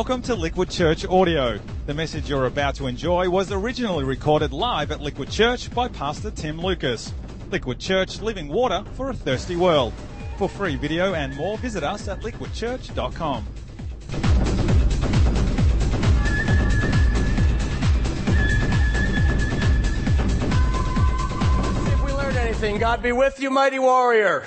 Welcome to Liquid Church Audio. The message you're about to enjoy was originally recorded live at Liquid Church by Pastor Tim Lucas. Liquid Church, living water for a thirsty world. For free video and more, visit us at liquidchurch.com. If we learned anything, God be with you, mighty warrior.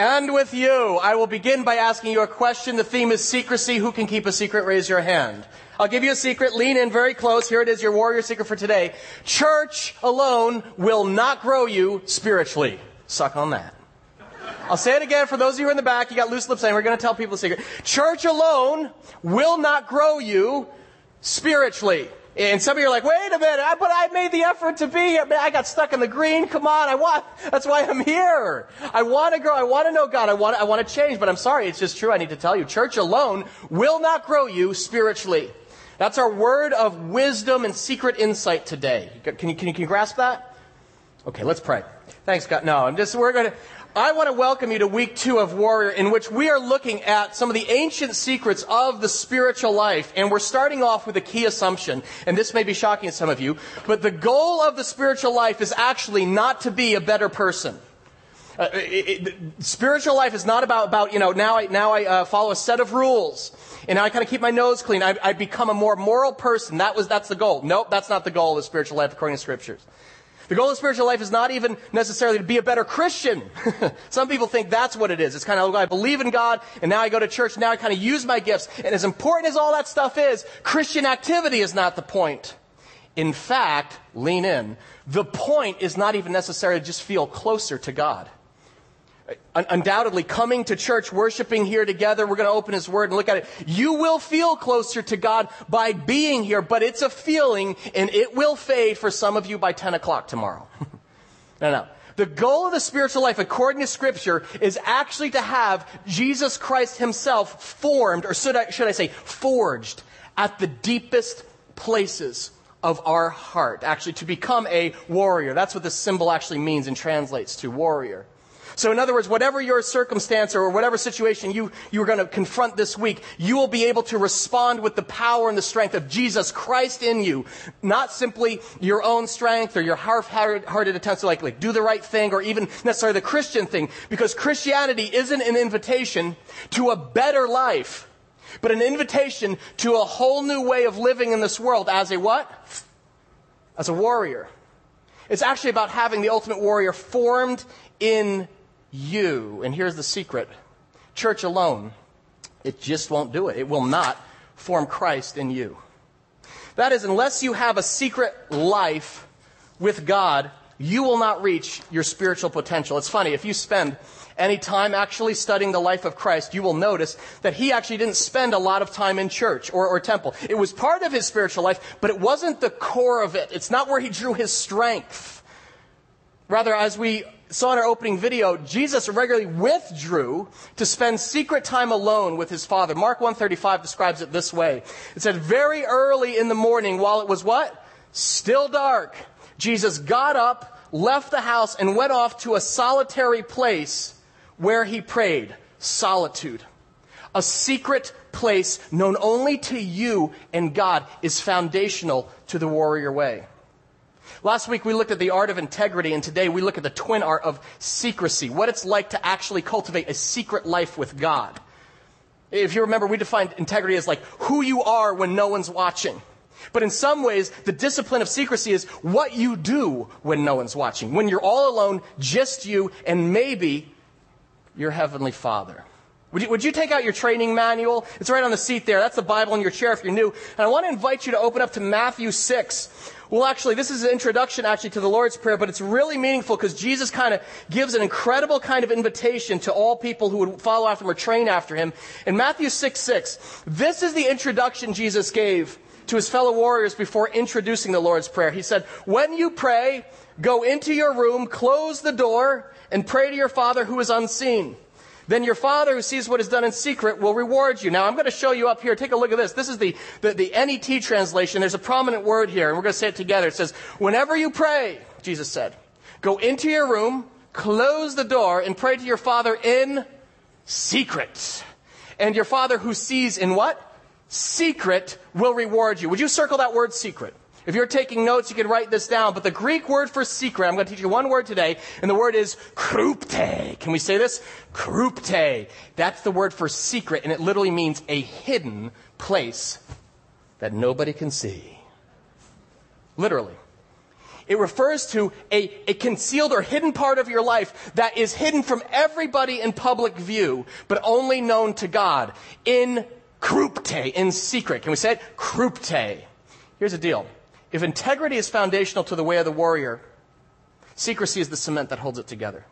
And with you. I will begin by asking you a question. The theme is secrecy. Who can keep a secret? Raise your hand. I'll give you a secret. Lean in very close. Here it is, your warrior secret for today. Church alone will not grow you spiritually. Suck on that. I'll say it again for those of you in the back. You got loose lips saying we're going to tell people a secret. Church alone will not grow you spiritually. And some of you are like, wait a minute, I, but I made the effort to be here. I got stuck in the green. Come on, I want, that's why I'm here. I want to grow. I want to know God. I want, I want to change, but I'm sorry. It's just true. I need to tell you. Church alone will not grow you spiritually. That's our word of wisdom and secret insight today. Can you, can you, can you grasp that? Okay, let's pray. Thanks, God. No, I'm just, we're going to, I want to welcome you to week two of Warrior, in which we are looking at some of the ancient secrets of the spiritual life. And we're starting off with a key assumption, and this may be shocking to some of you, but the goal of the spiritual life is actually not to be a better person. Uh, it, it, spiritual life is not about, about, you know, now I, now I uh, follow a set of rules. And I kind of keep my nose clean. I, I become a more moral person. That was, that's the goal. Nope, that's not the goal of the spiritual life according to scriptures. The goal of spiritual life is not even necessarily to be a better Christian. Some people think that's what it is. It's kind of, oh, I believe in God, and now I go to church, now I kind of use my gifts. And as important as all that stuff is, Christian activity is not the point. In fact, lean in. The point is not even necessarily to just feel closer to God. Undoubtedly, coming to church, worshiping here together, we're going to open His Word and look at it. You will feel closer to God by being here, but it's a feeling and it will fade for some of you by 10 o'clock tomorrow. no, no. The goal of the spiritual life, according to Scripture, is actually to have Jesus Christ Himself formed, or should I, should I say, forged at the deepest places of our heart. Actually, to become a warrior. That's what this symbol actually means and translates to warrior. So in other words, whatever your circumstance or whatever situation you, you're going to confront this week, you will be able to respond with the power and the strength of Jesus Christ in you. Not simply your own strength or your half-hearted attempts to like, like do the right thing or even necessarily the Christian thing. Because Christianity isn't an invitation to a better life, but an invitation to a whole new way of living in this world as a what? As a warrior. It's actually about having the ultimate warrior formed in you. And here's the secret church alone, it just won't do it. It will not form Christ in you. That is, unless you have a secret life with God, you will not reach your spiritual potential. It's funny, if you spend any time actually studying the life of Christ, you will notice that he actually didn't spend a lot of time in church or, or temple. It was part of his spiritual life, but it wasn't the core of it. It's not where he drew his strength. Rather, as we saw in our opening video, Jesus regularly withdrew to spend secret time alone with his Father. Mark 135 describes it this way. It said, very early in the morning, while it was what? Still dark, Jesus got up, left the house, and went off to a solitary place where he prayed. Solitude. A secret place known only to you and God is foundational to the warrior way. Last week we looked at the art of integrity, and today we look at the twin art of secrecy, what it's like to actually cultivate a secret life with God. If you remember, we defined integrity as like who you are when no one's watching. But in some ways, the discipline of secrecy is what you do when no one's watching. When you're all alone, just you, and maybe your heavenly Father. Would you, would you, take out your training manual? It's right on the seat there. That's the Bible in your chair if you're new. And I want to invite you to open up to Matthew 6. Well, actually, this is an introduction actually to the Lord's Prayer, but it's really meaningful because Jesus kind of gives an incredible kind of invitation to all people who would follow after him or train after him. In Matthew 6 6, this is the introduction Jesus gave to his fellow warriors before introducing the Lord's Prayer. He said, When you pray, go into your room, close the door, and pray to your Father who is unseen then your Father who sees what is done in secret will reward you. Now, I'm going to show you up here. Take a look at this. This is the, the, the NET translation. There's a prominent word here, and we're going to say it together. It says, Whenever you pray, Jesus said, go into your room, close the door, and pray to your Father in secret. And your Father who sees in what? Secret will reward you. Would you circle that word secret? If you're taking notes, you can write this down. But the Greek word for secret, I'm going to teach you one word today, and the word is krypte. Can we say this? Krypte. That's the word for secret, and it literally means a hidden place that nobody can see. Literally. It refers to a, a concealed or hidden part of your life that is hidden from everybody in public view, but only known to God in krypte, in secret. Can we say it? Krypte. Here's the deal. If integrity is foundational to the way of the warrior, secrecy is the cement that holds it together.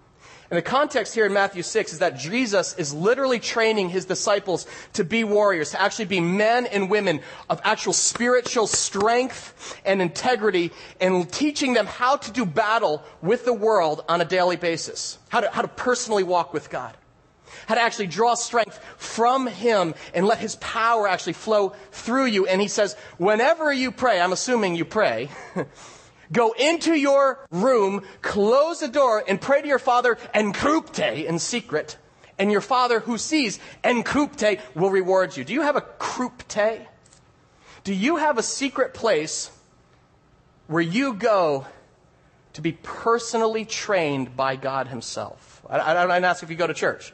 And the context here in Matthew 6 is that Jesus is literally training his disciples to be warriors, to actually be men and women of actual spiritual strength and integrity, and teaching them how to do battle with the world on a daily basis, how to, how to personally walk with God how to actually draw strength from Him and let His power actually flow through you. And He says, whenever you pray, I'm assuming you pray, go into your room, close the door, and pray to your Father and krypte in secret. And your Father who sees and krypte will reward you. Do you have a krypte? Do you have a secret place where you go to be personally trained by God Himself? I, I, I don't ask if you go to church.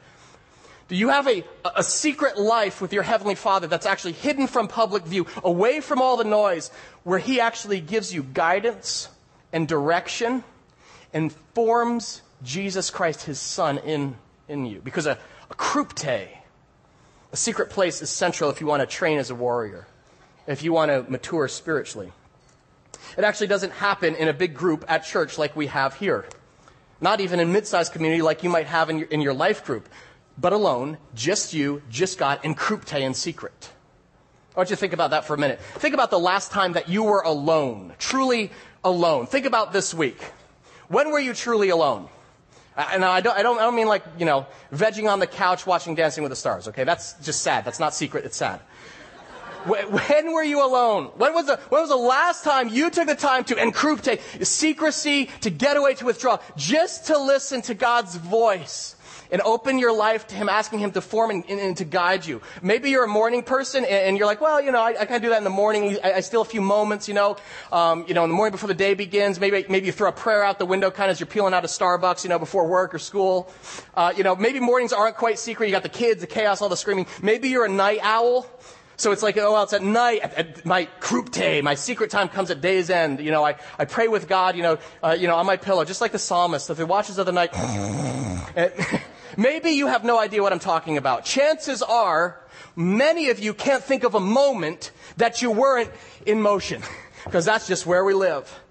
Do you have a, a secret life with your Heavenly Father that's actually hidden from public view, away from all the noise, where He actually gives you guidance and direction and forms Jesus Christ, His Son, in, in you? Because a, a a secret place, is central if you want to train as a warrior, if you want to mature spiritually. It actually doesn't happen in a big group at church like we have here. Not even in mid-sized community like you might have in your, in your life group but alone, just you, just God, and krypte in secret. I want you to think about that for a minute. Think about the last time that you were alone, truly alone. Think about this week. When were you truly alone? And I don't, I don't, I don't mean like, you know, vegging on the couch watching Dancing with the Stars, okay? That's just sad. That's not secret, it's sad. When were you alone? When was the, when was the last time you took the time to in krypte secrecy, to get away, to withdraw, just to listen to God's voice? And open your life to Him, asking Him to form and, and, and to guide you. Maybe you're a morning person and, and you're like, well, you know, I, I kind of do that in the morning. I, I steal a few moments, you know, um, you know, in the morning before the day begins. Maybe, maybe you throw a prayer out the window kind of as you're peeling out of Starbucks, you know, before work or school. Uh, you know, maybe mornings aren't quite secret. You got the kids, the chaos, all the screaming. Maybe you're a night owl. So it's like, oh, well, it's at night, at, at my krypte, my secret time comes at day's end. You know, I, I pray with God, you know, uh, you know, on my pillow, just like the psalmist, if he watches of the night. Maybe you have no idea what I'm talking about. Chances are, many of you can't think of a moment that you weren't in motion, because that's just where we live.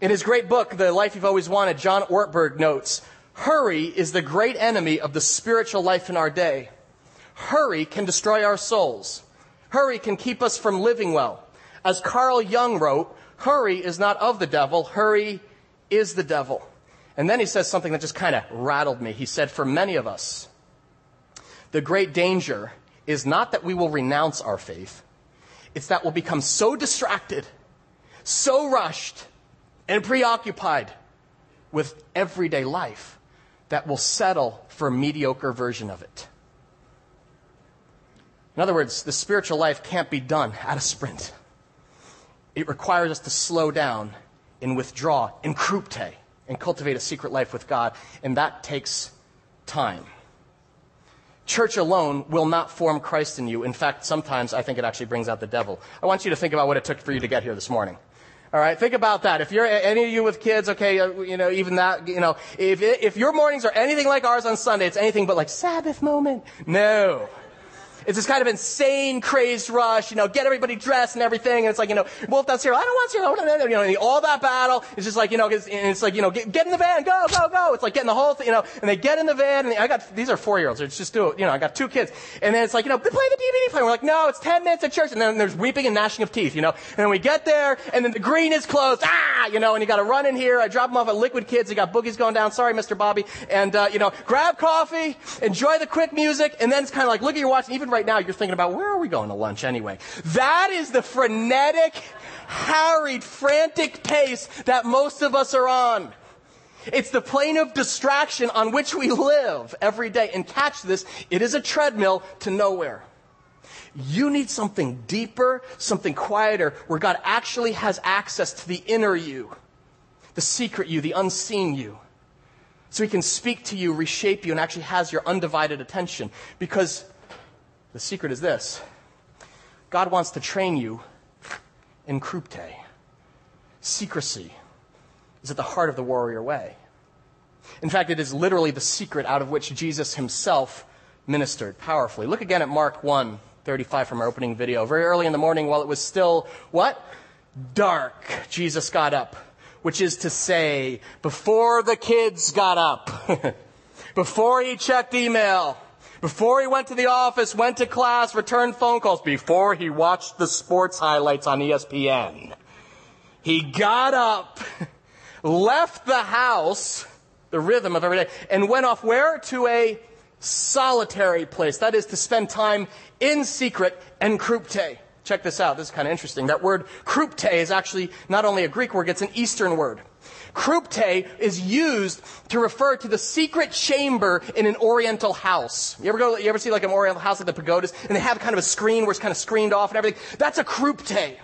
In his great book, The Life You've Always Wanted, John Ortberg notes, hurry is the great enemy of the spiritual life in our day. Hurry can destroy our souls. Hurry can keep us from living well. As Carl Jung wrote, hurry is not of the devil, hurry is the devil. And then he says something that just kind of rattled me. He said, For many of us, the great danger is not that we will renounce our faith, it's that we'll become so distracted, so rushed, and preoccupied with everyday life that we'll settle for a mediocre version of it. In other words, the spiritual life can't be done at a sprint. It requires us to slow down and withdraw in krypte and cultivate a secret life with God, and that takes time. Church alone will not form Christ in you. In fact, sometimes I think it actually brings out the devil. I want you to think about what it took for you to get here this morning. All right, think about that. If you're any of you with kids, okay, uh, you know, even that, you know, if if your mornings are anything like ours on Sunday, it's anything but like Sabbath moment. No. It's this kind of insane, crazed rush, you know, get everybody dressed and everything. And it's like, you know, Wolf down cereal. I don't want cereal. You know, all that battle. is just like, you know, it's, it's like, you know, get, get, in the van, go, go, go. It's like getting the whole thing, you know, and they get in the van and I got, these are four year olds. It's just do it. You know, I got two kids. And then it's like, you know, play the DVD player. We're like, no, it's 10 minutes at church. And then there's weeping and gnashing of teeth, you know. And then we get there and then the green is closed. Ah, you know, and you got to run in here. I drop them off at Liquid Kids. They got boogies going down. Sorry, Mr. Bobby. And, uh, you know, grab coffee, enjoy the quick music. And then it's kind of like, look at your watch. Even right now, you're thinking about, where are we going to lunch anyway? That is the frenetic, harried, frantic pace that most of us are on. It's the plane of distraction on which we live every day. And catch this, it is a treadmill to nowhere. You need something deeper, something quieter, where God actually has access to the inner you, the secret you, the unseen you. So he can speak to you, reshape you, and actually has your undivided attention. Because the secret is this God wants to train you in krypte. Secrecy is at the heart of the warrior way. In fact, it is literally the secret out of which Jesus himself ministered powerfully. Look again at Mark 1 35 from our opening video. Very early in the morning, while it was still what? Dark, Jesus got up, which is to say, before the kids got up, before he checked email, before he went to the office, went to class, returned phone calls, before he watched the sports highlights on ESPN. He got up, left the house, the rhythm of every day, and went off where? To a solitary place. That is to spend time in secret and krypte. Check this out. This is kind of interesting. That word krypte is actually not only a Greek word, it's an Eastern word. Krypte is used to refer to the secret chamber in an Oriental house. You ever go, you ever see like an Oriental house at the pagodas and they have kind of a screen where it's kind of screened off and everything? That's a krypte.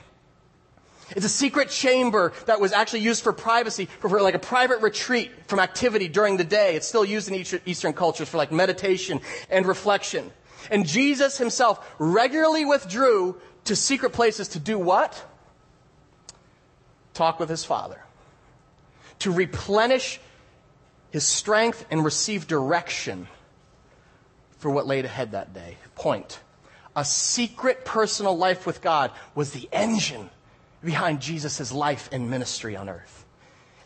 It's a secret chamber that was actually used for privacy, for, for, like a private retreat from activity during the day. It's still used in Eastern cultures for like meditation and reflection. And Jesus himself regularly withdrew to secret places to do what? Talk with his Father to replenish his strength and receive direction for what laid ahead that day. Point. A secret personal life with God was the engine behind Jesus' life and ministry on earth.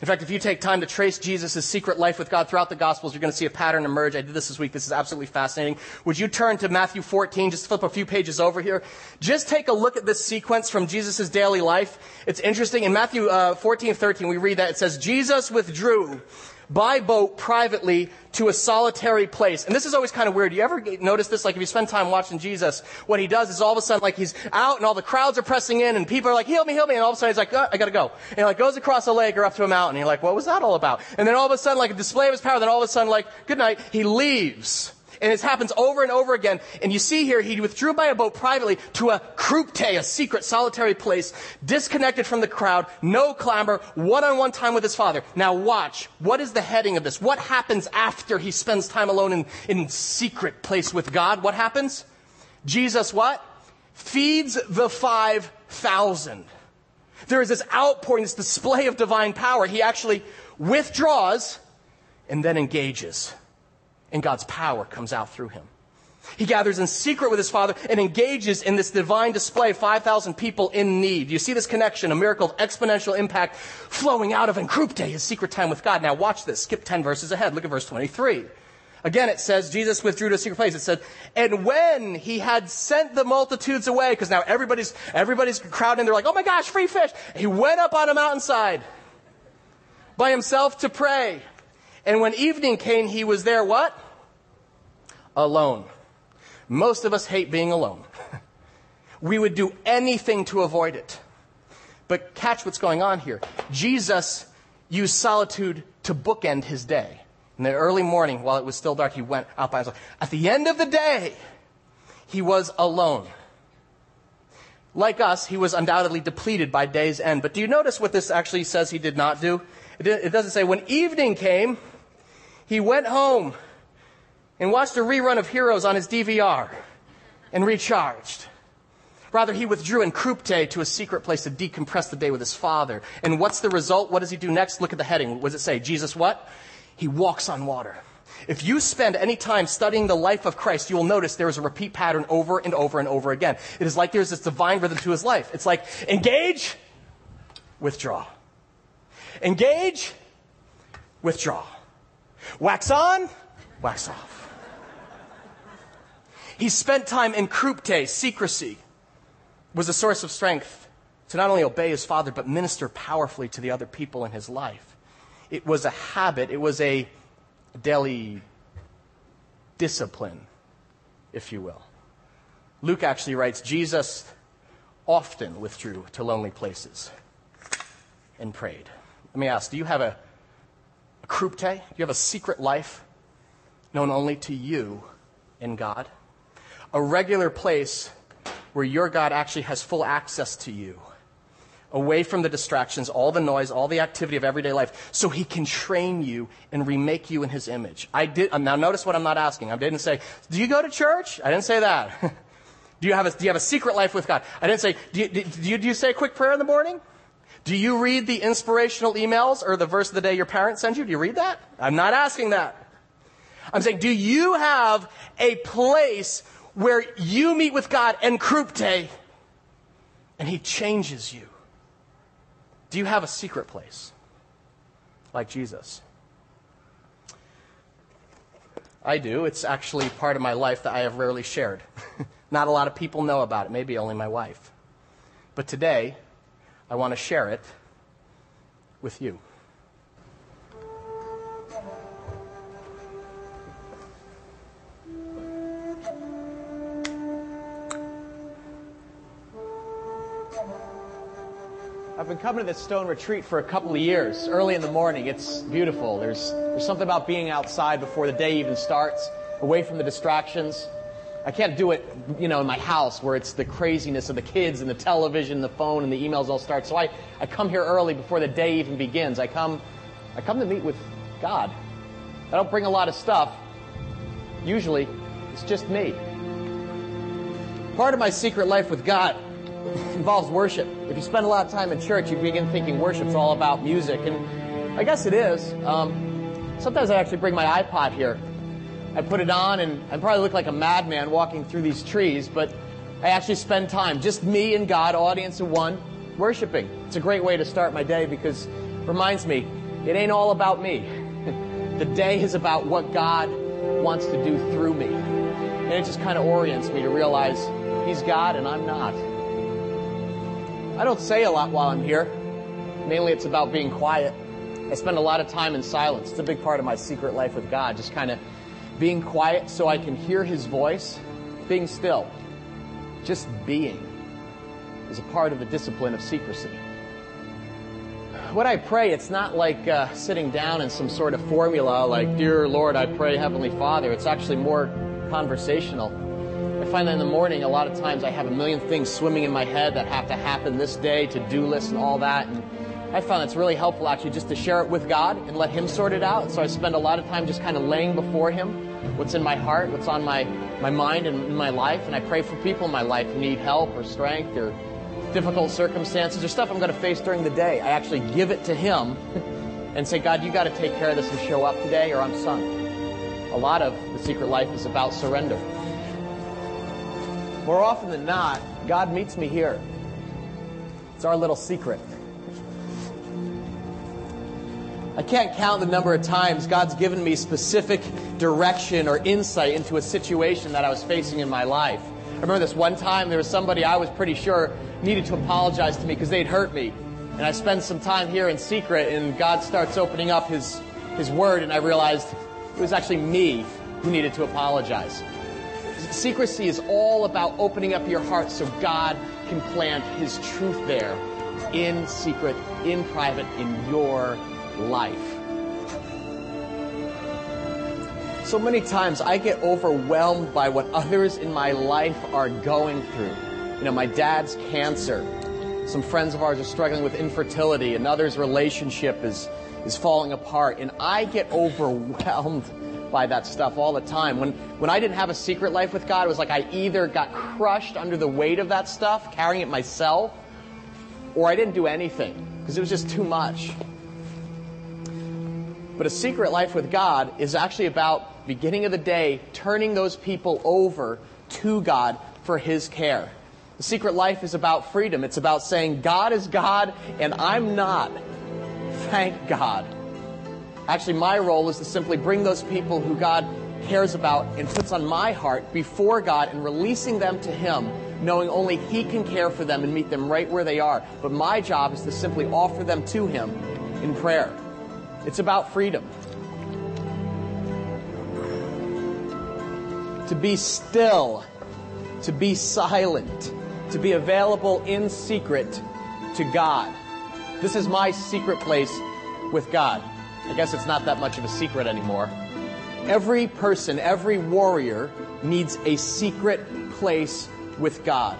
In fact, if you take time to trace Jesus' secret life with God throughout the Gospels, you're going to see a pattern emerge. I did this this week. This is absolutely fascinating. Would you turn to Matthew 14, just flip a few pages over here? Just take a look at this sequence from Jesus' daily life. It's interesting. In Matthew uh, 14, 13, we read that it says, Jesus withdrew by boat privately to a solitary place. And this is always kind of weird. You ever notice this? Like if you spend time watching Jesus, what he does is all of a sudden like he's out and all the crowds are pressing in and people are like, heal me, heal me. And all of a sudden he's like, oh, I gotta go. And he like goes across a lake or up to a mountain. And you're like, what was that all about? And then all of a sudden like a display of his power. Then all of a sudden like, good night. He leaves. And this happens over and over again. And you see here, he withdrew by a boat privately to a krypte, a secret solitary place, disconnected from the crowd, no clamor, one-on-one time with his father. Now watch. What is the heading of this? What happens after he spends time alone in, in secret place with God? What happens? Jesus what? Feeds the 5,000. There is this outpouring, this display of divine power. He actually withdraws and then engages and God's power comes out through him. He gathers in secret with his father and engages in this divine display 5,000 people in need. You see this connection, a miracle of exponential impact flowing out of in krypte, his secret time with God. Now watch this. Skip 10 verses ahead. Look at verse 23. Again, it says Jesus withdrew to a secret place. It said, and when he had sent the multitudes away, because now everybody's, everybody's crowding, they're like, oh my gosh, free fish. He went up on a mountainside by himself to pray. And when evening came, he was there what? Alone. Most of us hate being alone. we would do anything to avoid it. But catch what's going on here. Jesus used solitude to bookend his day. In the early morning, while it was still dark, he went out by himself. At the end of the day, he was alone. Like us, he was undoubtedly depleted by day's end. But do you notice what this actually says he did not do? It doesn't say, when evening came, he went home and watched a rerun of Heroes on his DVR and recharged. Rather, he withdrew in Krypte to a secret place to decompress the day with his father. And what's the result? What does he do next? Look at the heading. What does it say? Jesus what? He walks on water. If you spend any time studying the life of Christ, you will notice there is a repeat pattern over and over and over again. It is like there's this divine rhythm to his life. It's like engage, withdraw. Engage, withdraw. Wax on, wax off. He spent time in krypte, secrecy, was a source of strength to not only obey his father, but minister powerfully to the other people in his life. It was a habit, it was a daily discipline, if you will. Luke actually writes Jesus often withdrew to lonely places and prayed. Let me ask do you have a krypte? You have a secret life known only to you in God? A regular place where your God actually has full access to you, away from the distractions, all the noise, all the activity of everyday life, so he can train you and remake you in his image. I did, um, now notice what I'm not asking. I didn't say, do you go to church? I didn't say that. do, you have a, do you have a secret life with God? I didn't say, do you, do, you, do you say a quick prayer in the morning? Do you read the inspirational emails or the verse of the day your parents send you? Do you read that? I'm not asking that. I'm saying, do you have a place where you meet with God and krypte and He changes you? Do you have a secret place like Jesus? I do. It's actually part of my life that I have rarely shared. Not a lot of people know about it, maybe only my wife. But today, I want to share it with you. I've been coming to this stone retreat for a couple of years. Early in the morning, it's beautiful. There's, there's something about being outside before the day even starts, away from the distractions. I can't do it, you know, in my house where it's the craziness of the kids and the television, the phone, and the emails all start. So I, I come here early before the day even begins. I come, I come to meet with God. I don't bring a lot of stuff. Usually, it's just me. Part of my secret life with God involves worship. If you spend a lot of time in church, you begin thinking worship's all about music, and I guess it is. Um, sometimes I actually bring my iPod here. I put it on, and I probably look like a madman walking through these trees, but I actually spend time, just me and God, audience of one, worshiping. It's a great way to start my day because it reminds me it ain't all about me. the day is about what God wants to do through me. And it just kind of orients me to realize He's God and I'm not. I don't say a lot while I'm here. Mainly it's about being quiet. I spend a lot of time in silence. It's a big part of my secret life with God, just kind of being quiet so I can hear His voice, being still. Just being is a part of the discipline of secrecy. When I pray, it's not like uh, sitting down in some sort of formula like, Dear Lord, I pray, Heavenly Father. It's actually more conversational I find that in the morning, a lot of times I have a million things swimming in my head that have to happen this day, to do lists and all that. And I found it's really helpful actually just to share it with God and let Him sort it out. So I spend a lot of time just kind of laying before Him what's in my heart, what's on my, my mind and in my life. And I pray for people in my life who need help or strength or difficult circumstances or stuff I'm going to face during the day. I actually give it to Him and say, God, you got to take care of this and show up today or I'm sunk. A lot of the secret life is about surrender. More often than not, God meets me here. It's our little secret. I can't count the number of times God's given me specific direction or insight into a situation that I was facing in my life. I remember this one time there was somebody I was pretty sure needed to apologize to me because they'd hurt me. And I spent some time here in secret, and God starts opening up His, His Word, and I realized it was actually me who needed to apologize. Secrecy is all about opening up your heart so God can plant His truth there in secret, in private, in your life. So many times I get overwhelmed by what others in my life are going through. You know, my dad's cancer. Some friends of ours are struggling with infertility. Another's relationship is, is falling apart. And I get overwhelmed by that stuff all the time. When, when I didn't have a secret life with God, it was like I either got crushed under the weight of that stuff, carrying it myself, or I didn't do anything because it was just too much. But a secret life with God is actually about beginning of the day turning those people over to God for His care. The secret life is about freedom. It's about saying, God is God and I'm not. Thank God. Actually, my role is to simply bring those people who God cares about and puts on my heart before God and releasing them to Him, knowing only He can care for them and meet them right where they are. But my job is to simply offer them to Him in prayer. It's about freedom. To be still, to be silent, to be available in secret to God. This is my secret place with God. I guess it's not that much of a secret anymore. Every person, every warrior needs a secret place with God.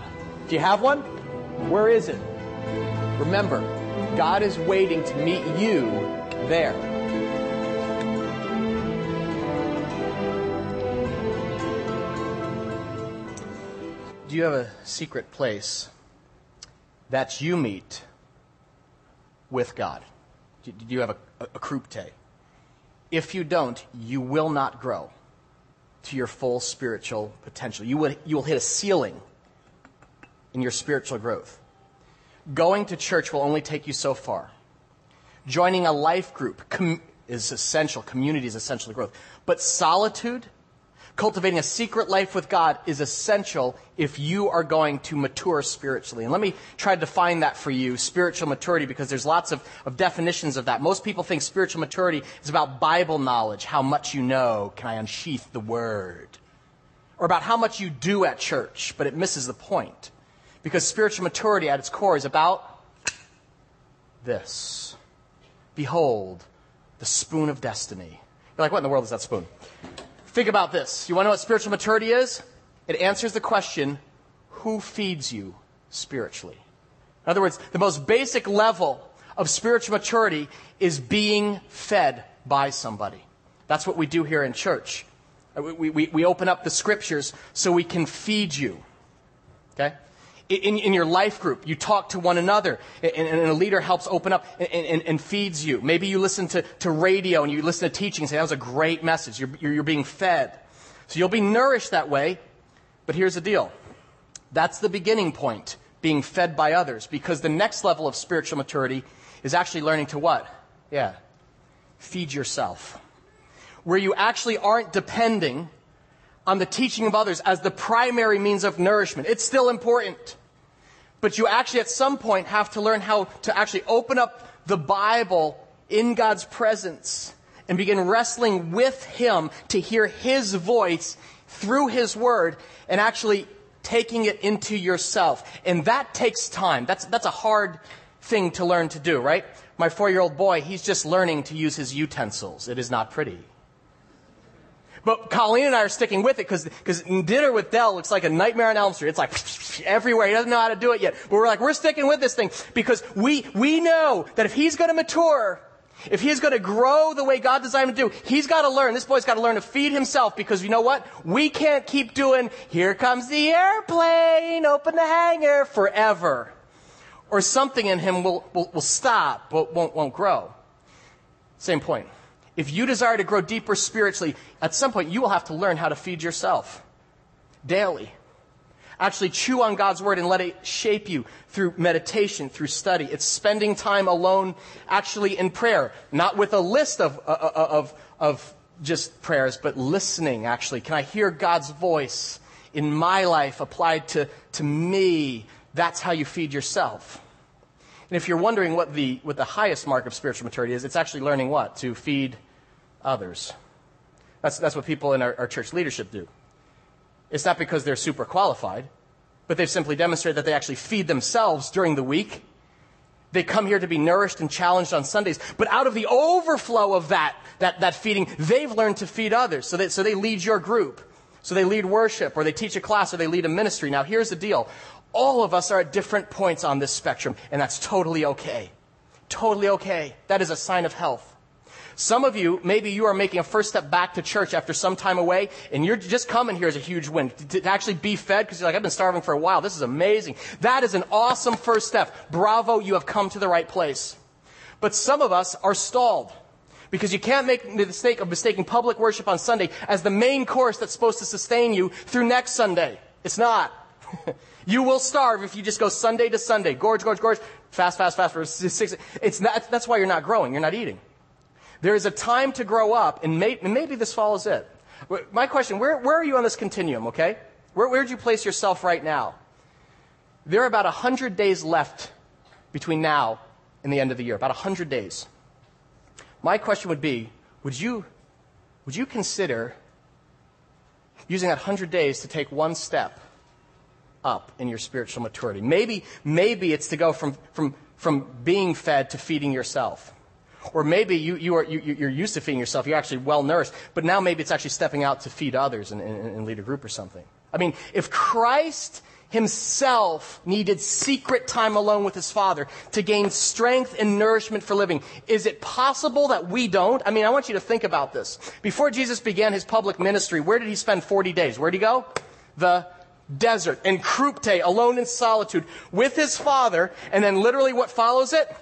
Do you have one? Where is it? Remember, God is waiting to meet you there. Do you have a secret place that you meet with God? Do you have a, a, a? If you don't, you will not grow to your full spiritual potential. You you will hit a ceiling in your spiritual growth. Going to church will only take you so far. Joining a life group com- is essential. Community is essential to growth. But solitude, cultivating a secret life with God is essential if you are going to mature spiritually. And let me try to define that for you, spiritual maturity, because there's lots of, of definitions of that. Most people think spiritual maturity is about Bible knowledge, how much you know, can I unsheath the word? Or about how much you do at church, but it misses the point. Because spiritual maturity at its core is about this. Behold, the spoon of destiny. You're like, what in the world is that spoon? Think about this. You want to know what spiritual maturity is? It answers the question who feeds you spiritually? In other words, the most basic level of spiritual maturity is being fed by somebody. That's what we do here in church. Uh, we, we, we open up the scriptures so we can feed you. Okay? In, in your life group, you talk to one another, and, and a leader helps open up and, and, and, feeds you. Maybe you listen to, to radio and you listen to teaching and say, that was a great message. You're, you're, you're being fed. So you'll be nourished that way. But here's the deal that's the beginning point, being fed by others, because the next level of spiritual maturity is actually learning to what? Yeah, feed yourself. Where you actually aren't depending on the teaching of others as the primary means of nourishment. It's still important. But you actually, at some point, have to learn how to actually open up the Bible in God's presence and begin wrestling with Him to hear His voice through His Word and actually taking it into yourself. And that takes time. That's, that's a hard thing to learn to do, right? My four year old boy, he's just learning to use his utensils. It is not pretty. But Colleen and I are sticking with it because dinner with Dell looks like a nightmare on Elm Street. It's like everywhere. He doesn't know how to do it yet. But we're like, we're sticking with this thing because we, we know that if he's going to mature, if he's going to grow the way God designed him to do, he's got to learn. This boy's got to learn to feed himself because you know what? We can't keep doing, here comes the airplane, open the hangar forever. Or something in him will, will, will stop, but won't, won't grow. Same point. If you desire to grow deeper spiritually, at some point you will have to learn how to feed yourself daily. Actually, chew on God's word and let it shape you through meditation, through study. It's spending time alone, actually in prayer, not with a list of, uh, uh, of, of just prayers, but listening, actually. Can I hear God's voice in my life applied to, to me? That's how you feed yourself. And if you're wondering what the, what the highest mark of spiritual maturity is, it's actually learning what? To feed others. That's, that's what people in our, our church leadership do. It's not because they're super qualified, but they've simply demonstrated that they actually feed themselves during the week. They come here to be nourished and challenged on Sundays. But out of the overflow of that, that, that feeding, they've learned to feed others. So they, so they lead your group. So they lead worship, or they teach a class, or they lead a ministry. Now, here's the deal all of us are at different points on this spectrum, and that's totally okay. Totally okay. That is a sign of health. Some of you, maybe you are making a first step back to church after some time away, and you're just coming here as a huge win. To, actually be fed, because you're like, I've been starving for a while. This is amazing. That is an awesome first step. Bravo, you have come to the right place. But some of us are stalled. Because you can't make the mistake of mistaking public worship on Sunday as the main course that's supposed to sustain you through next Sunday. It's not. You will starve if you just go Sunday to Sunday, gorge, gorge, gorge, fast, fast, fast for six. It's not, that's why you're not growing. You're not eating. There is a time to grow up, and, may, and maybe this follows it. My question, where, where are you on this continuum, okay? Where, where would you place yourself right now? There are about 100 days left between now and the end of the year, about 100 days. My question would be, would you, would you consider using that 100 days to take one step up in your spiritual maturity. Maybe, maybe it's to go from, from, from being fed to feeding yourself. Or maybe you, you are, you, you're used to feeding yourself. You're actually well nourished. But now maybe it's actually stepping out to feed others and, and, and lead a group or something. I mean, if Christ himself needed secret time alone with his Father to gain strength and nourishment for living. Is it possible that we don't? I mean, I want you to think about this. Before Jesus began his public ministry, where did he spend 40 days? Where'd he go? The desert. In Krypte, alone in solitude, with his Father, and then literally what follows it?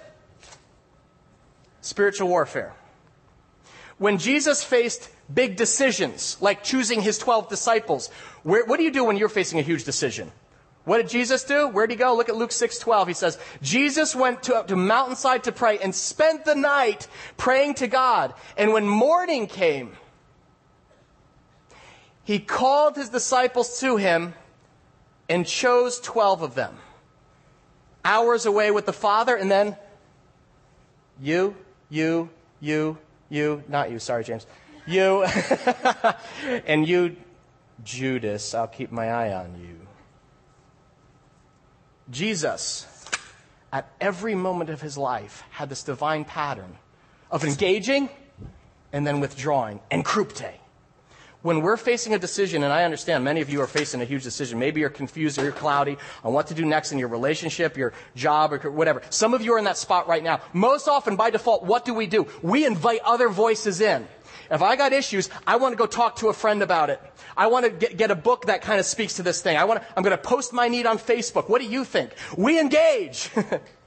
Spiritual warfare. When Jesus faced big decisions, like choosing his 12 disciples, where, what do you do when you're facing a huge decision? What did Jesus do? Where'd he go? Look at Luke 6:12. He says, "Jesus went to, up to mountainside to pray and spent the night praying to God. And when morning came, he called his disciples to him and chose 12 of them. Hours away with the Father and then you, you, you, you, not you, sorry James. You and you Judas, I'll keep my eye on you. Jesus, at every moment of his life, had this divine pattern of engaging and then withdrawing and krypte. When we're facing a decision, and I understand many of you are facing a huge decision, maybe you're confused or you're cloudy on what to do next in your relationship, your job, or whatever. Some of you are in that spot right now. Most often, by default, what do we do? We invite other voices in. If I got issues, I want to go talk to a friend about it. I want to get, get a book that kind of speaks to this thing. I want to, I'm going to post my need on Facebook. What do you think? We engage.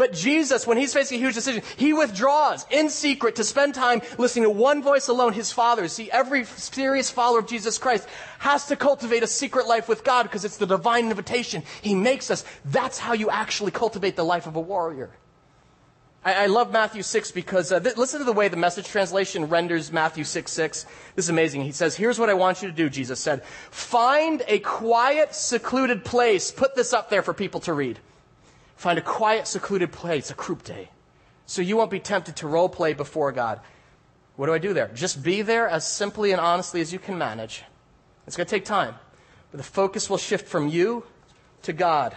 But Jesus, when he's facing a huge decision, he withdraws in secret to spend time listening to one voice alone, his Father. See, every serious follower of Jesus Christ has to cultivate a secret life with God because it's the divine invitation he makes us. That's how you actually cultivate the life of a warrior. I, I love Matthew 6 because uh, th- listen to the way the message translation renders Matthew 6 6. This is amazing. He says, Here's what I want you to do, Jesus said. Find a quiet, secluded place. Put this up there for people to read. Find a quiet, secluded place, a krypte, so you won't be tempted to role play before God. What do I do there? Just be there as simply and honestly as you can manage. It's going to take time, but the focus will shift from you to God,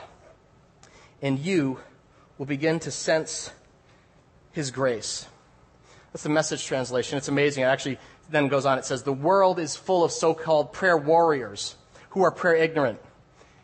and you will begin to sense his grace. That's the message translation. It's amazing. It actually then goes on. It says, The world is full of so called prayer warriors who are prayer ignorant.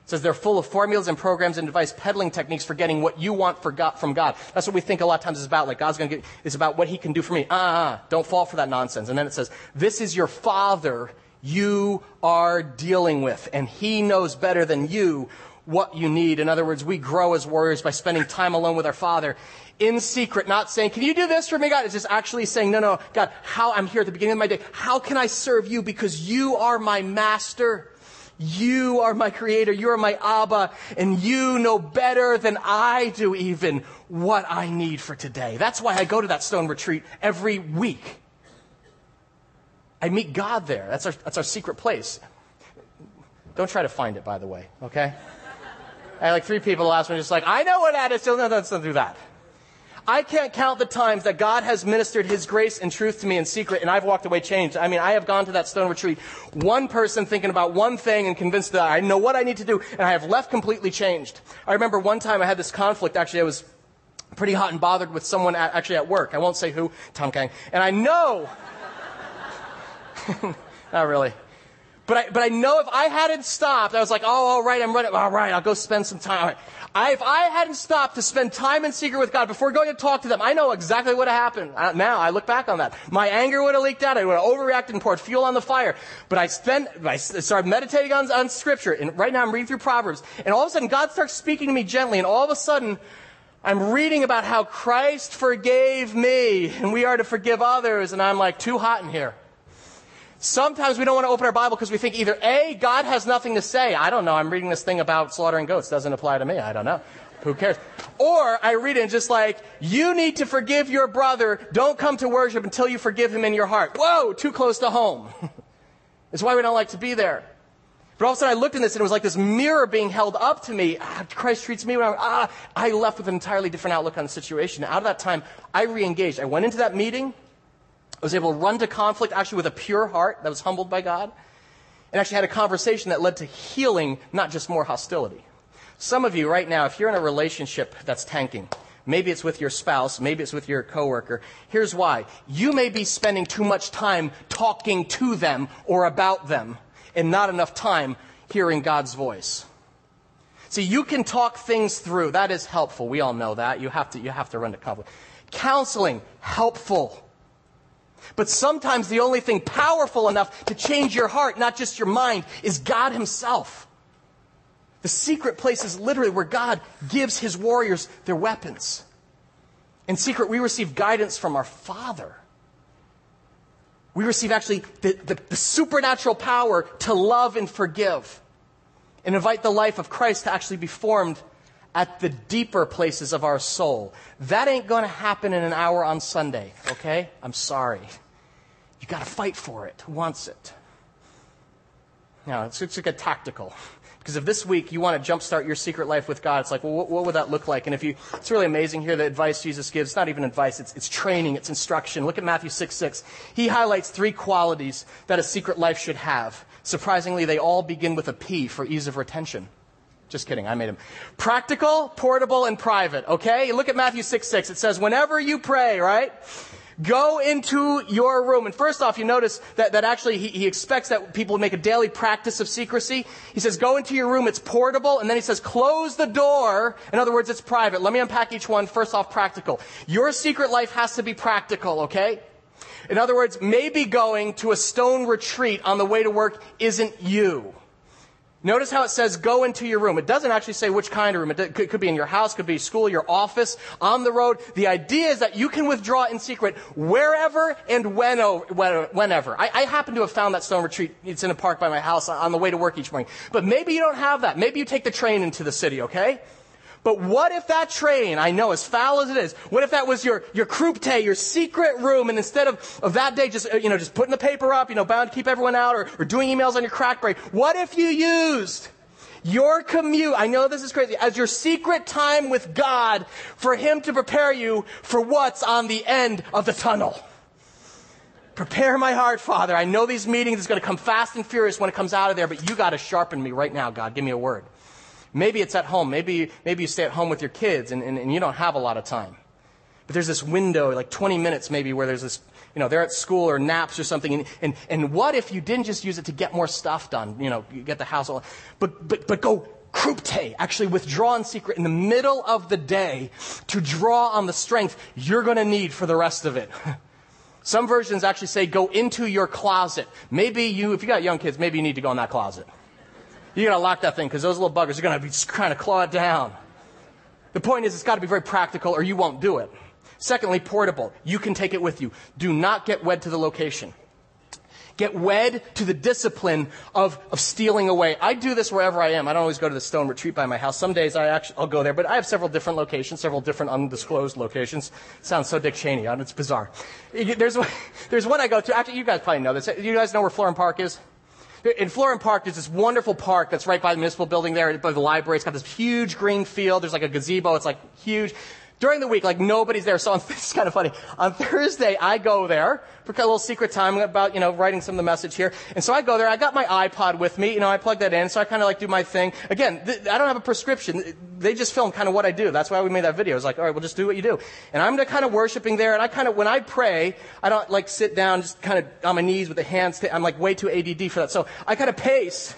Says they're full of formulas and programs and device peddling techniques for getting what you want God, from God. That's what we think a lot of times is about. Like God's going to get, it's about what He can do for me. Ah, uh, don't fall for that nonsense. And then it says, this is your Father you are dealing with, and He knows better than you what you need. In other words, we grow as warriors by spending time alone with our Father in secret, not saying, Can you do this for me, God? It's just actually saying, No, no, God, how I'm here at the beginning of my day. How can I serve you? Because you are my master. You are my creator. You are my Abba. And you know better than I do even what I need for today. That's why I go to that stone retreat every week. I meet God there. That's our, that's our secret place. Don't try to find it, by the way, okay? I had like three people last one just like, I know what that is. No, no, not do that. I can't count the times that God has ministered His grace and truth to me in secret, and I've walked away changed. I mean, I have gone to that stone retreat, one person thinking about one thing and convinced that I know what I need to do, and I have left completely changed. I remember one time I had this conflict. Actually, I was pretty hot and bothered with someone at, actually at work. I won't say who, Tom Kang. And I know, not really. But I, but I know if I hadn't stopped, I was like, oh, all right, I'm running. All right, I'll go spend some time. I, if I hadn't stopped to spend time in secret with God before going to talk to them, I know exactly what would have happened. Uh, now I look back on that. My anger would have leaked out. I would have overreacted and poured fuel on the fire. But I spent, I started meditating on, on scripture. And right now I'm reading through Proverbs. And all of a sudden God starts speaking to me gently. And all of a sudden I'm reading about how Christ forgave me and we are to forgive others. And I'm like, too hot in here. Sometimes we don't want to open our Bible because we think either A, God has nothing to say. I don't know. I'm reading this thing about slaughtering goats. Doesn't apply to me. I don't know. Who cares? Or I read it and just like, you need to forgive your brother. Don't come to worship until you forgive him in your heart. Whoa, too close to home. it's why we don't like to be there. But all of a sudden I looked in this and it was like this mirror being held up to me. Ah, Christ treats me well. Ah, I left with an entirely different outlook on the situation. Out of that time, I re-engaged. I went into that meeting. I was able to run to conflict actually with a pure heart that was humbled by God, and actually had a conversation that led to healing, not just more hostility. Some of you right now, if you're in a relationship that's tanking, Maybe it's with your spouse. Maybe it's with your coworker. Here's why. You may be spending too much time talking to them or about them and not enough time hearing God's voice. See, you can talk things through. That is helpful. We all know that. You have to, you have to run to conflict. Counseling, helpful. But sometimes the only thing powerful enough to change your heart, not just your mind, is God Himself. The secret place is literally where God gives His warriors their weapons. In secret, we receive guidance from our Father. We receive actually the, the, the supernatural power to love and forgive and invite the life of Christ to actually be formed at the deeper places of our soul. That ain't going to happen in an hour on Sunday, okay? I'm sorry. You got to fight for it. Wants it? Now, it's, it's like a tactical. Because if this week you want to jumpstart your secret life with God, it's like, well, what, what, would that look like? And if you, it's really amazing here the advice Jesus gives. It's not even advice, it's, it's training, it's instruction. Look at Matthew 6 6. He highlights three qualities that a secret life should have. Surprisingly, they all begin with a P for ease of retention. Just kidding, I made them. Practical, portable, and private, okay? Look at Matthew 6 6. It says, whenever you pray, right? Go into your room. And first off, you notice that, that actually he, he expects that people make a daily practice of secrecy. He says, go into your room, it's portable. And then he says, close the door. In other words, it's private. Let me unpack each one. First off, practical. Your secret life has to be practical, okay? In other words, maybe going to a stone retreat on the way to work isn't you. Notice how it says go into your room. It doesn't actually say which kind of room. It could be in your house, could be school, your office, on the road. The idea is that you can withdraw in secret wherever and whenever. I, happen to have found that stone retreat. It's in a park by my house on the way to work each morning. But maybe you don't have that. Maybe you take the train into the city, okay? But what if that train, I know as foul as it is, what if that was your, your krypte, your secret room, and instead of, of that day just, you know, just putting the paper up, you know, bound to keep everyone out, or, or doing emails on your crack break, what if you used your commute, I know this is crazy, as your secret time with God for Him to prepare you for what's on the end of the tunnel? Prepare my heart, Father. I know these meetings is going to come fast and furious when it comes out of there, but you got to sharpen me right now, God. Give me a word. Maybe it's at home. Maybe, maybe you stay at home with your kids and, and, and you don't have a lot of time. But there's this window, like 20 minutes maybe, where there's this, you know, they're at school or naps or something. And, and, and what if you didn't just use it to get more stuff done? You know, you get the house all, but, but, but go krypte, actually withdraw in secret in the middle of the day to draw on the strength you're going to need for the rest of it. Some versions actually say go into your closet. Maybe you, if you got young kids, maybe you need to go in that closet. You gotta lock that thing because those little buggers are gonna be trying to claw it down. The point is, it's got to be very practical or you won't do it. Secondly, portable. You can take it with you. Do not get wed to the location. Get wed to the discipline of, of stealing away. I do this wherever I am. I don't always go to the stone retreat by my house. Some days I actually, I'll go there, but I have several different locations, several different undisclosed locations. Sounds so Dick Cheney. It's bizarre. There's, there's one I go to. Actually, you guys probably know this. You guys know where Florham Park is? In Florham Park, there's this wonderful park that's right by the municipal building there, by the library. It's got this huge green field. There's like a gazebo. It's like huge during the week, like nobody's there. So on, it's kind of funny. On Thursday, I go there for a little secret time about, you know, writing some of the message here. And so I go there. I got my iPod with me. You know, I plug that in. So I kind of like do my thing. Again, th- I don't have a prescription. They just film kind of what I do. That's why we made that video. It's like, all right, we'll just do what you do. And I'm kind of worshiping there. And I kind of, when I pray, I don't like sit down just kind of on my knees with the hands. I'm like way too ADD for that. So I kind of pace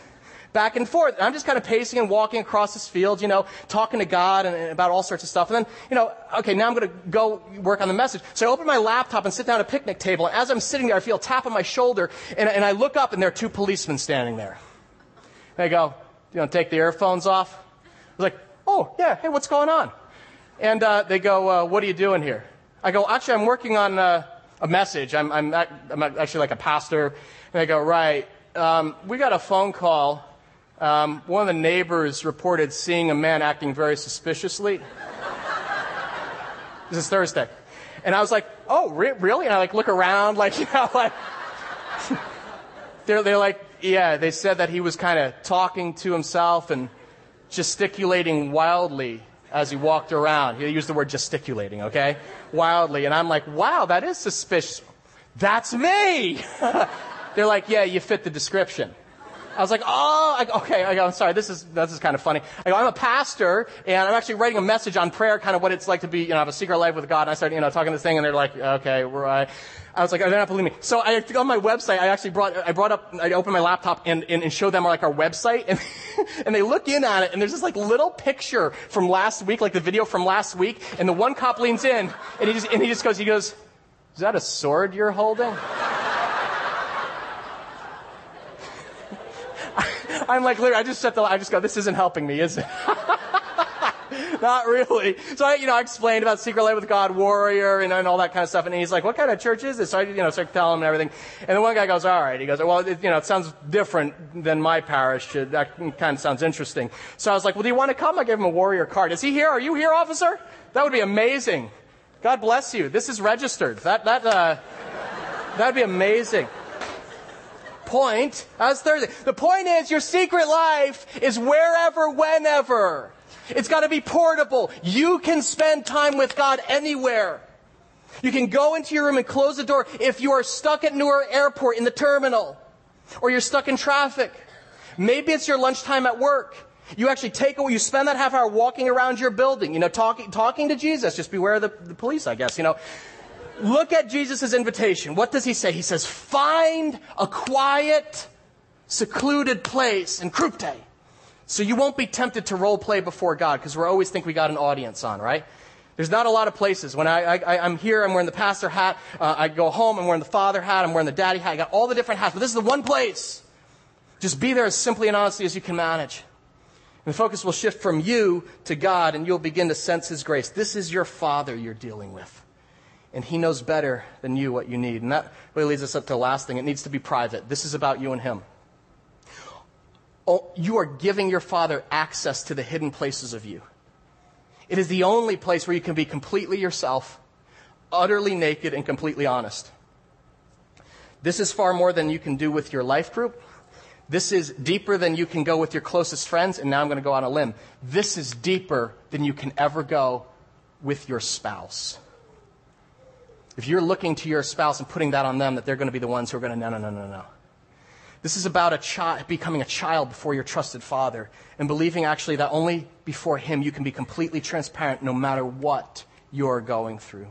back and forth. And I'm just kind of pacing and walking across this field, you know, talking to God and, and about all sorts of stuff. And then, you know, okay, now I'm going to go work on the message. So I open my laptop and sit down at a picnic table. And as I'm sitting there, I feel a tap on my shoulder. And, and I look up and there are two policemen standing there. They go, you know, take the earphones off. I was like, oh, yeah, hey, what's going on? And uh, they go, uh, what are you doing here? I go, actually, I'm working on uh, a message. I'm, I'm, I'm, actually like a pastor. And they go, right, um, we got a phone call um, one of the neighbors reported seeing a man acting very suspiciously. this is Thursday. And I was like, oh, re- really? And I like look around, like, you know, like, they're, they're like, yeah, they said that he was kind of talking to himself and gesticulating wildly as he walked around. He used the word gesticulating, okay? Wildly. And I'm like, wow, that is suspicious. That's me! they're like, yeah, you fit the description. I was like, oh, I, okay. I I'm sorry. This is this is kind of funny. I go, I'm a pastor, and I'm actually writing a message on prayer, kind of what it's like to be, you know, have a secret life with God. And I started, you know, talking this thing, and they're like, okay, right. I was like, oh, they're not believing me. So I, on my website, I actually brought, I brought up, I opened my laptop and, and, and showed them like our website, and, and they look in at it, and there's this like little picture from last week, like the video from last week, and the one cop leans in, and he just, and he just goes, he goes, is that a sword you're holding? I'm like, literally, I just set the, I just go, this isn't helping me, is it? Not really. So I, you know, I explained about Secret Life with God, Warrior, and, and all that kind of stuff. And he's like, what kind of church is this? So I, you know, start telling him and everything. And the one guy goes, all right. He goes, well, it, you know, it sounds different than my parish. That kind of sounds interesting. So I was like, well, do you want to come? I gave him a Warrior card. Is he here? Are you here, officer? That would be amazing. God bless you. This is registered. That, that, uh, that'd be amazing point. That's Thursday. The point is your secret life is wherever, whenever. It's got to be portable. You can spend time with God anywhere. You can go into your room and close the door if you are stuck at Newark Airport in the terminal or you're stuck in traffic. Maybe it's your lunchtime at work. You actually take away, you spend that half hour walking around your building, you know, talking, talking to Jesus. Just beware of the, the police, I guess, you know. Look at Jesus' invitation. What does he say? He says, find a quiet, secluded place in Krypte. So you won't be tempted to role play before God because we always think we got an audience on, right? There's not a lot of places. When I, I, am here, I'm wearing the pastor hat. Uh, I go home, I'm wearing the father hat. I'm wearing the daddy hat. I got all the different hats, but this is the one place. Just be there as simply and honestly as you can manage. And the focus will shift from you to God, and you'll begin to sense His grace. This is your Father you're dealing with. And He knows better than you what you need. And that really leads us up to the last thing. It needs to be private. This is about you and Him. Oh, you are giving your Father access to the hidden places of you. It is the only place where you can be completely yourself, utterly naked, and completely honest. This is far more than you can do with your life group. This is deeper than you can go with your closest friends, and now I'm going to go on a limb. This is deeper than you can ever go with your spouse. If you're looking to your spouse and putting that on them, that they're going to be the ones who are going to, no, no, no, no, no. This is about a child, becoming a child before your trusted father and believing actually that only before him you can be completely transparent no matter what you're going through.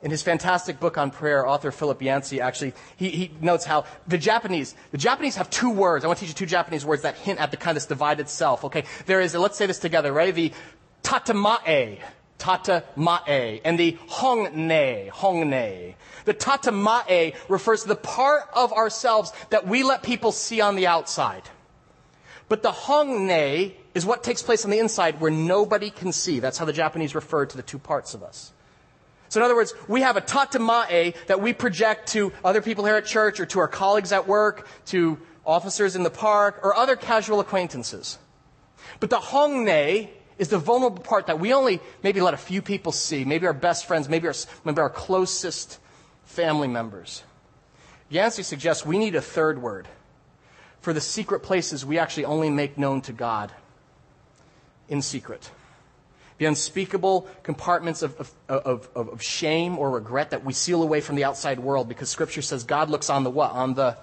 In his fantastic book on prayer, author Philip Yancey actually, he, he notes how the Japanese, the Japanese have two words. I want to teach you two Japanese words that hint at the kind of this divided self, okay? There is, let's say this together, right? The tatemae, tatemae, and the honne, honne. The tata tatemae refers to the part of ourselves that we let people see on the outside. But the honne is what takes place on the inside where nobody can see. That's how the Japanese refer to the two parts of us. So in other words, we have a tata tatemae that we project to other people here at church or to our colleagues at work, to officers in the park, or other casual acquaintances. But the honne is the vulnerable part that we only maybe let a few people see, maybe our best friends, maybe our, maybe our closest family members. Yancey suggests we need a third word for the secret places we actually only make known to God in secret. The unspeakable compartments of, of, of, of, shame or regret that we seal away from the outside world because Scripture says God looks on the what? On the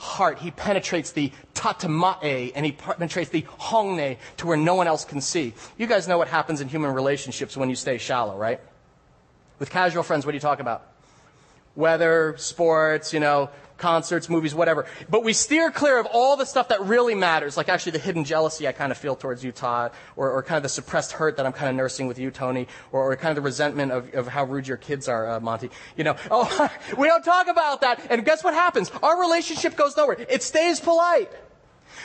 heart. He penetrates the tatemae and he penetrates the honne to where no one else can see. You guys know what happens in human relationships when you stay shallow, right? With casual friends, what do you talk about? Weather, sports, you know, concerts, movies, whatever. But we steer clear of all the stuff that really matters, like actually the hidden jealousy I kind of feel towards you, Todd, or, or kind of the suppressed hurt that I'm kind of nursing with you, Tony, or, or kind of the resentment of, of how rude your kids are, uh, Monty. You know, oh, we don't talk about that. And guess what happens? Our relationship goes nowhere. It stays polite.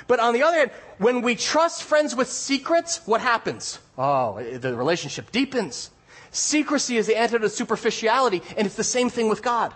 But on the other hand, when we trust friends with secrets, what happens? Oh, the relationship deepens. Secrecy is the antidote to superficiality, and it's the same thing with God.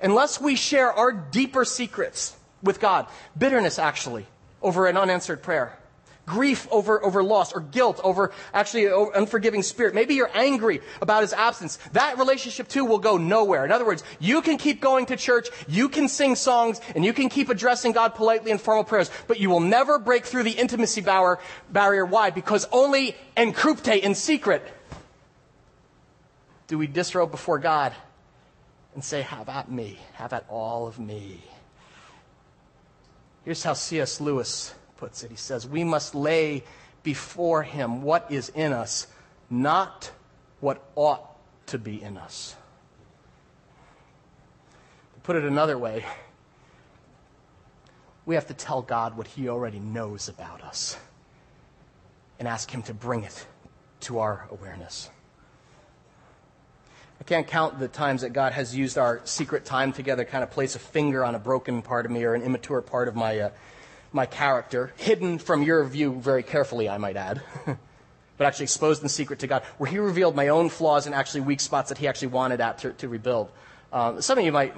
Unless we share our deeper secrets with God, bitterness actually over an unanswered prayer, grief over, over loss or guilt over actually an unforgiving spirit. Maybe you're angry about his absence. That relationship too will go nowhere. In other words, you can keep going to church, you can sing songs, and you can keep addressing God politely in formal prayers, but you will never break through the intimacy barrier. Why? Because only en krypte in secret do we disrobe before God and say, Have at me, have at all of me? Here's how C.S. Lewis puts it He says, We must lay before him what is in us, not what ought to be in us. To put it another way, we have to tell God what he already knows about us and ask him to bring it to our awareness. I can't count the times that God has used our secret time together, to kind of place a finger on a broken part of me or an immature part of my, uh, my character, hidden from your view very carefully, I might add, but actually exposed in secret to God, where He revealed my own flaws and actually weak spots that He actually wanted at to, to rebuild. Um, some of you might,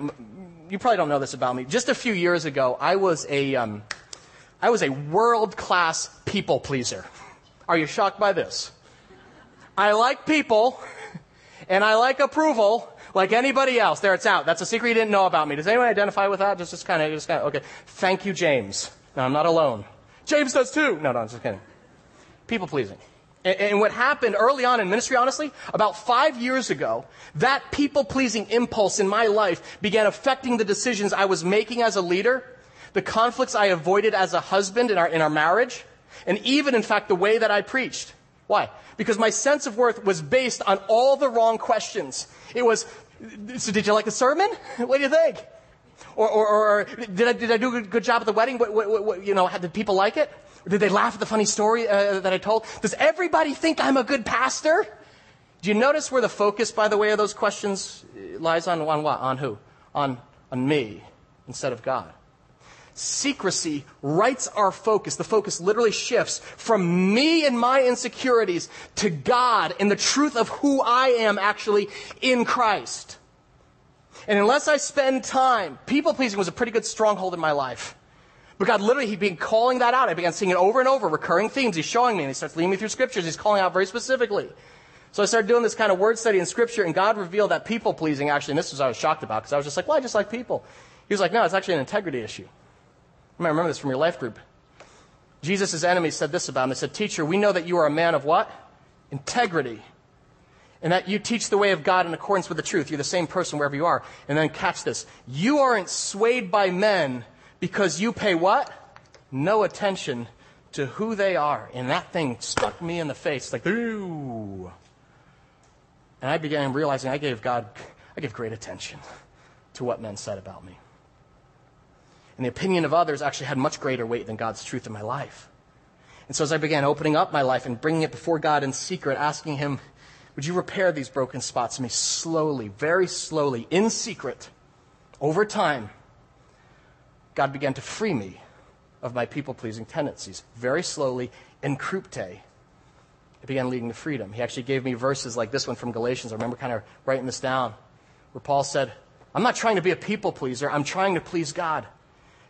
you probably don't know this about me. Just a few years ago, I was a, um, I was a world class people pleaser. Are you shocked by this? I like people and I like approval like anybody else. There, it's out. That's a secret you didn't know about me. Does anyone identify with that? Just, just kind of, just kind of, okay. Thank you, James. No, I'm not alone. James does too. No, no, I'm just kidding. People pleasing. And, and what happened early on in ministry, honestly, about five years ago, that people pleasing impulse in my life began affecting the decisions I was making as a leader, the conflicts I avoided as a husband in our, in our marriage, and even, in fact, the way that I preached. Why? Because my sense of worth was based on all the wrong questions. It was, so did you like the sermon? What do you think? Or, or, or did, I, did I do a good job at the wedding? What, what, what, you know, did people like it? Or did they laugh at the funny story uh, that I told? Does everybody think I'm a good pastor? Do you notice where the focus, by the way, of those questions lies on, on what? On who? On, on me instead of God. Secrecy rights our focus. The focus literally shifts from me and my insecurities to God and the truth of who I am actually in Christ. And unless I spend time, people pleasing was a pretty good stronghold in my life. But God literally, He began calling that out. I began seeing it over and over, recurring themes. He's showing me, and He starts leading me through scriptures. He's calling out very specifically. So I started doing this kind of word study in scripture, and God revealed that people pleasing actually, and this was I was shocked about, because I was just like, well, I just like people. He was like, no, it's actually an integrity issue. You might remember this from your life group. Jesus' enemies said this about him. They said, Teacher, we know that you are a man of what? Integrity. And that you teach the way of God in accordance with the truth. You're the same person wherever you are. And then catch this. You aren't swayed by men because you pay what? No attention to who they are. And that thing stuck me in the face like, ooh. And I began realizing I gave God, I gave great attention to what men said about me. And the opinion of others actually had much greater weight than God's truth in my life. And so as I began opening up my life and bringing it before God in secret, asking Him, would you repair these broken spots in me slowly, very slowly, in secret, over time, God began to free me of my people pleasing tendencies. Very slowly, in krypte, it began leading to freedom. He actually gave me verses like this one from Galatians. I remember kind of writing this down, where Paul said, I'm not trying to be a people pleaser, I'm trying to please God.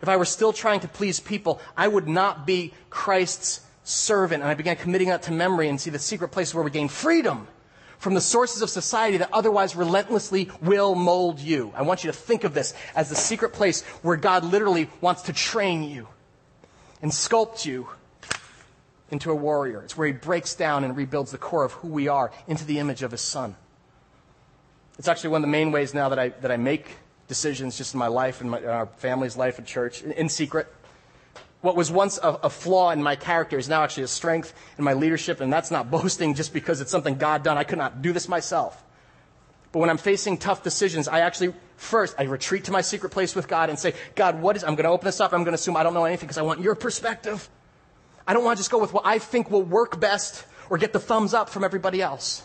If I were still trying to please people, I would not be Christ's servant. And I began committing that to memory and see the secret place where we gain freedom from the sources of society that otherwise relentlessly will mold you. I want you to think of this as the secret place where God literally wants to train you and sculpt you into a warrior. It's where he breaks down and rebuilds the core of who we are into the image of his son. It's actually one of the main ways now that I, that I make decisions just in my life and my, our family's life at church in, in secret. What was once a, a, flaw in my character is now actually a strength in my leadership, and that's not boasting just because it's something God done. I could not do this myself. But when I'm facing tough decisions, I actually first I retreat to my secret place with God and say, God, what is I'm going to open this up. I'm going to assume I don't know anything because I want your perspective. I don't want to just go with what I think will work best or get the thumbs up from everybody else.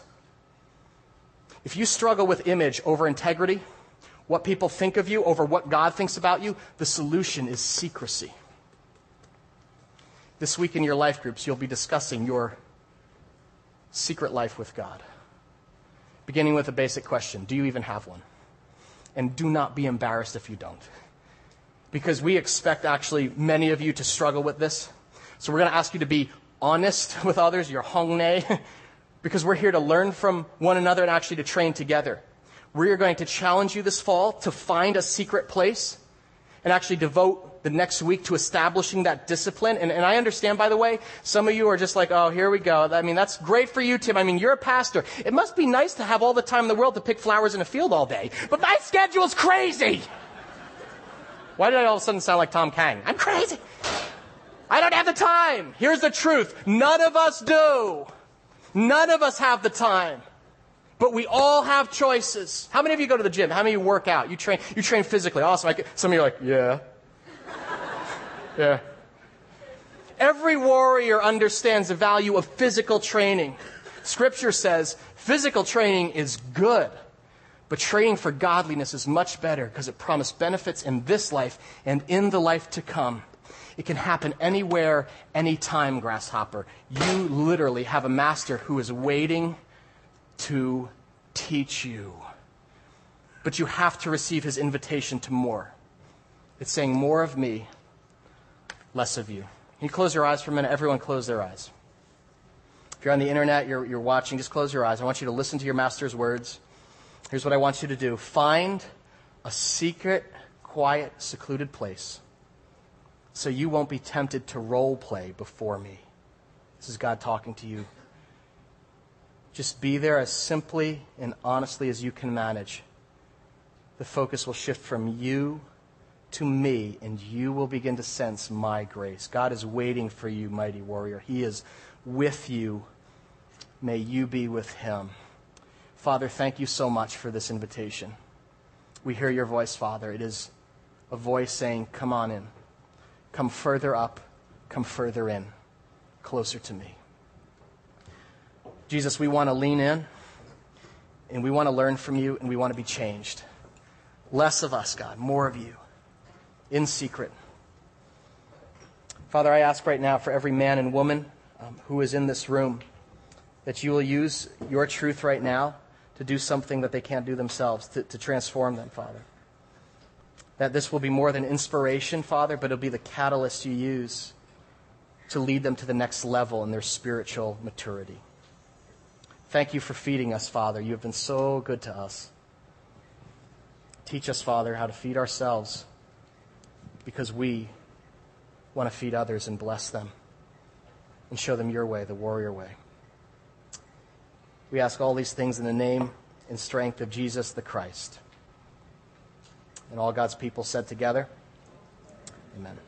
If you struggle with image over integrity, what people think of you over what God thinks about you, the solution is secrecy. This week in your life groups, you'll be discussing your secret life with God. Beginning with a basic question Do you even have one? And do not be embarrassed if you don't. Because we expect actually many of you to struggle with this. So we're going to ask you to be honest with others, your honne, because we're here to learn from one another and actually to train together. We are going to challenge you this fall to find a secret place and actually devote the next week to establishing that discipline. And, and, I understand, by the way, some of you are just like, oh, here we go. I mean, that's great for you, Tim. I mean, you're a pastor. It must be nice to have all the time in the world to pick flowers in a field all day. But my schedule's crazy. Why did I all of a sudden sound like Tom Kang? I'm crazy. I don't have the time. Here's the truth. None of us do. None of us have the time. But we all have choices. How many of you go to the gym? How many of you work out? You train, you train physically. Awesome. some of you are like, yeah. yeah. Every warrior understands the value of physical training. Scripture says physical training is good, but training for godliness is much better because it promises benefits in this life and in the life to come. It can happen anywhere, anytime, grasshopper. You literally have a master who is waiting to teach you. But you have to receive his invitation to more. It's saying, More of me, less of you. Can you close your eyes for a minute? Everyone, close their eyes. If you're on the internet, you're, you're watching, just close your eyes. I want you to listen to your master's words. Here's what I want you to do find a secret, quiet, secluded place so you won't be tempted to role play before me. This is God talking to you. Just be there as simply and honestly as you can manage. The focus will shift from you to me, and you will begin to sense my grace. God is waiting for you, mighty warrior. He is with you. May you be with him. Father, thank you so much for this invitation. We hear your voice, Father. It is a voice saying, Come on in. Come further up. Come further in. Closer to me. Jesus, we want to lean in and we want to learn from you and we want to be changed. Less of us, God, more of you in secret. Father, I ask right now for every man and woman um, who is in this room that you will use your truth right now to do something that they can't do themselves, to, to transform them, Father. That this will be more than inspiration, Father, but it'll be the catalyst you use to lead them to the next level in their spiritual maturity. Thank you for feeding us, Father. You have been so good to us. Teach us, Father, how to feed ourselves because we want to feed others and bless them and show them your way, the warrior way. We ask all these things in the name and strength of Jesus the Christ. And all God's people said together, Amen.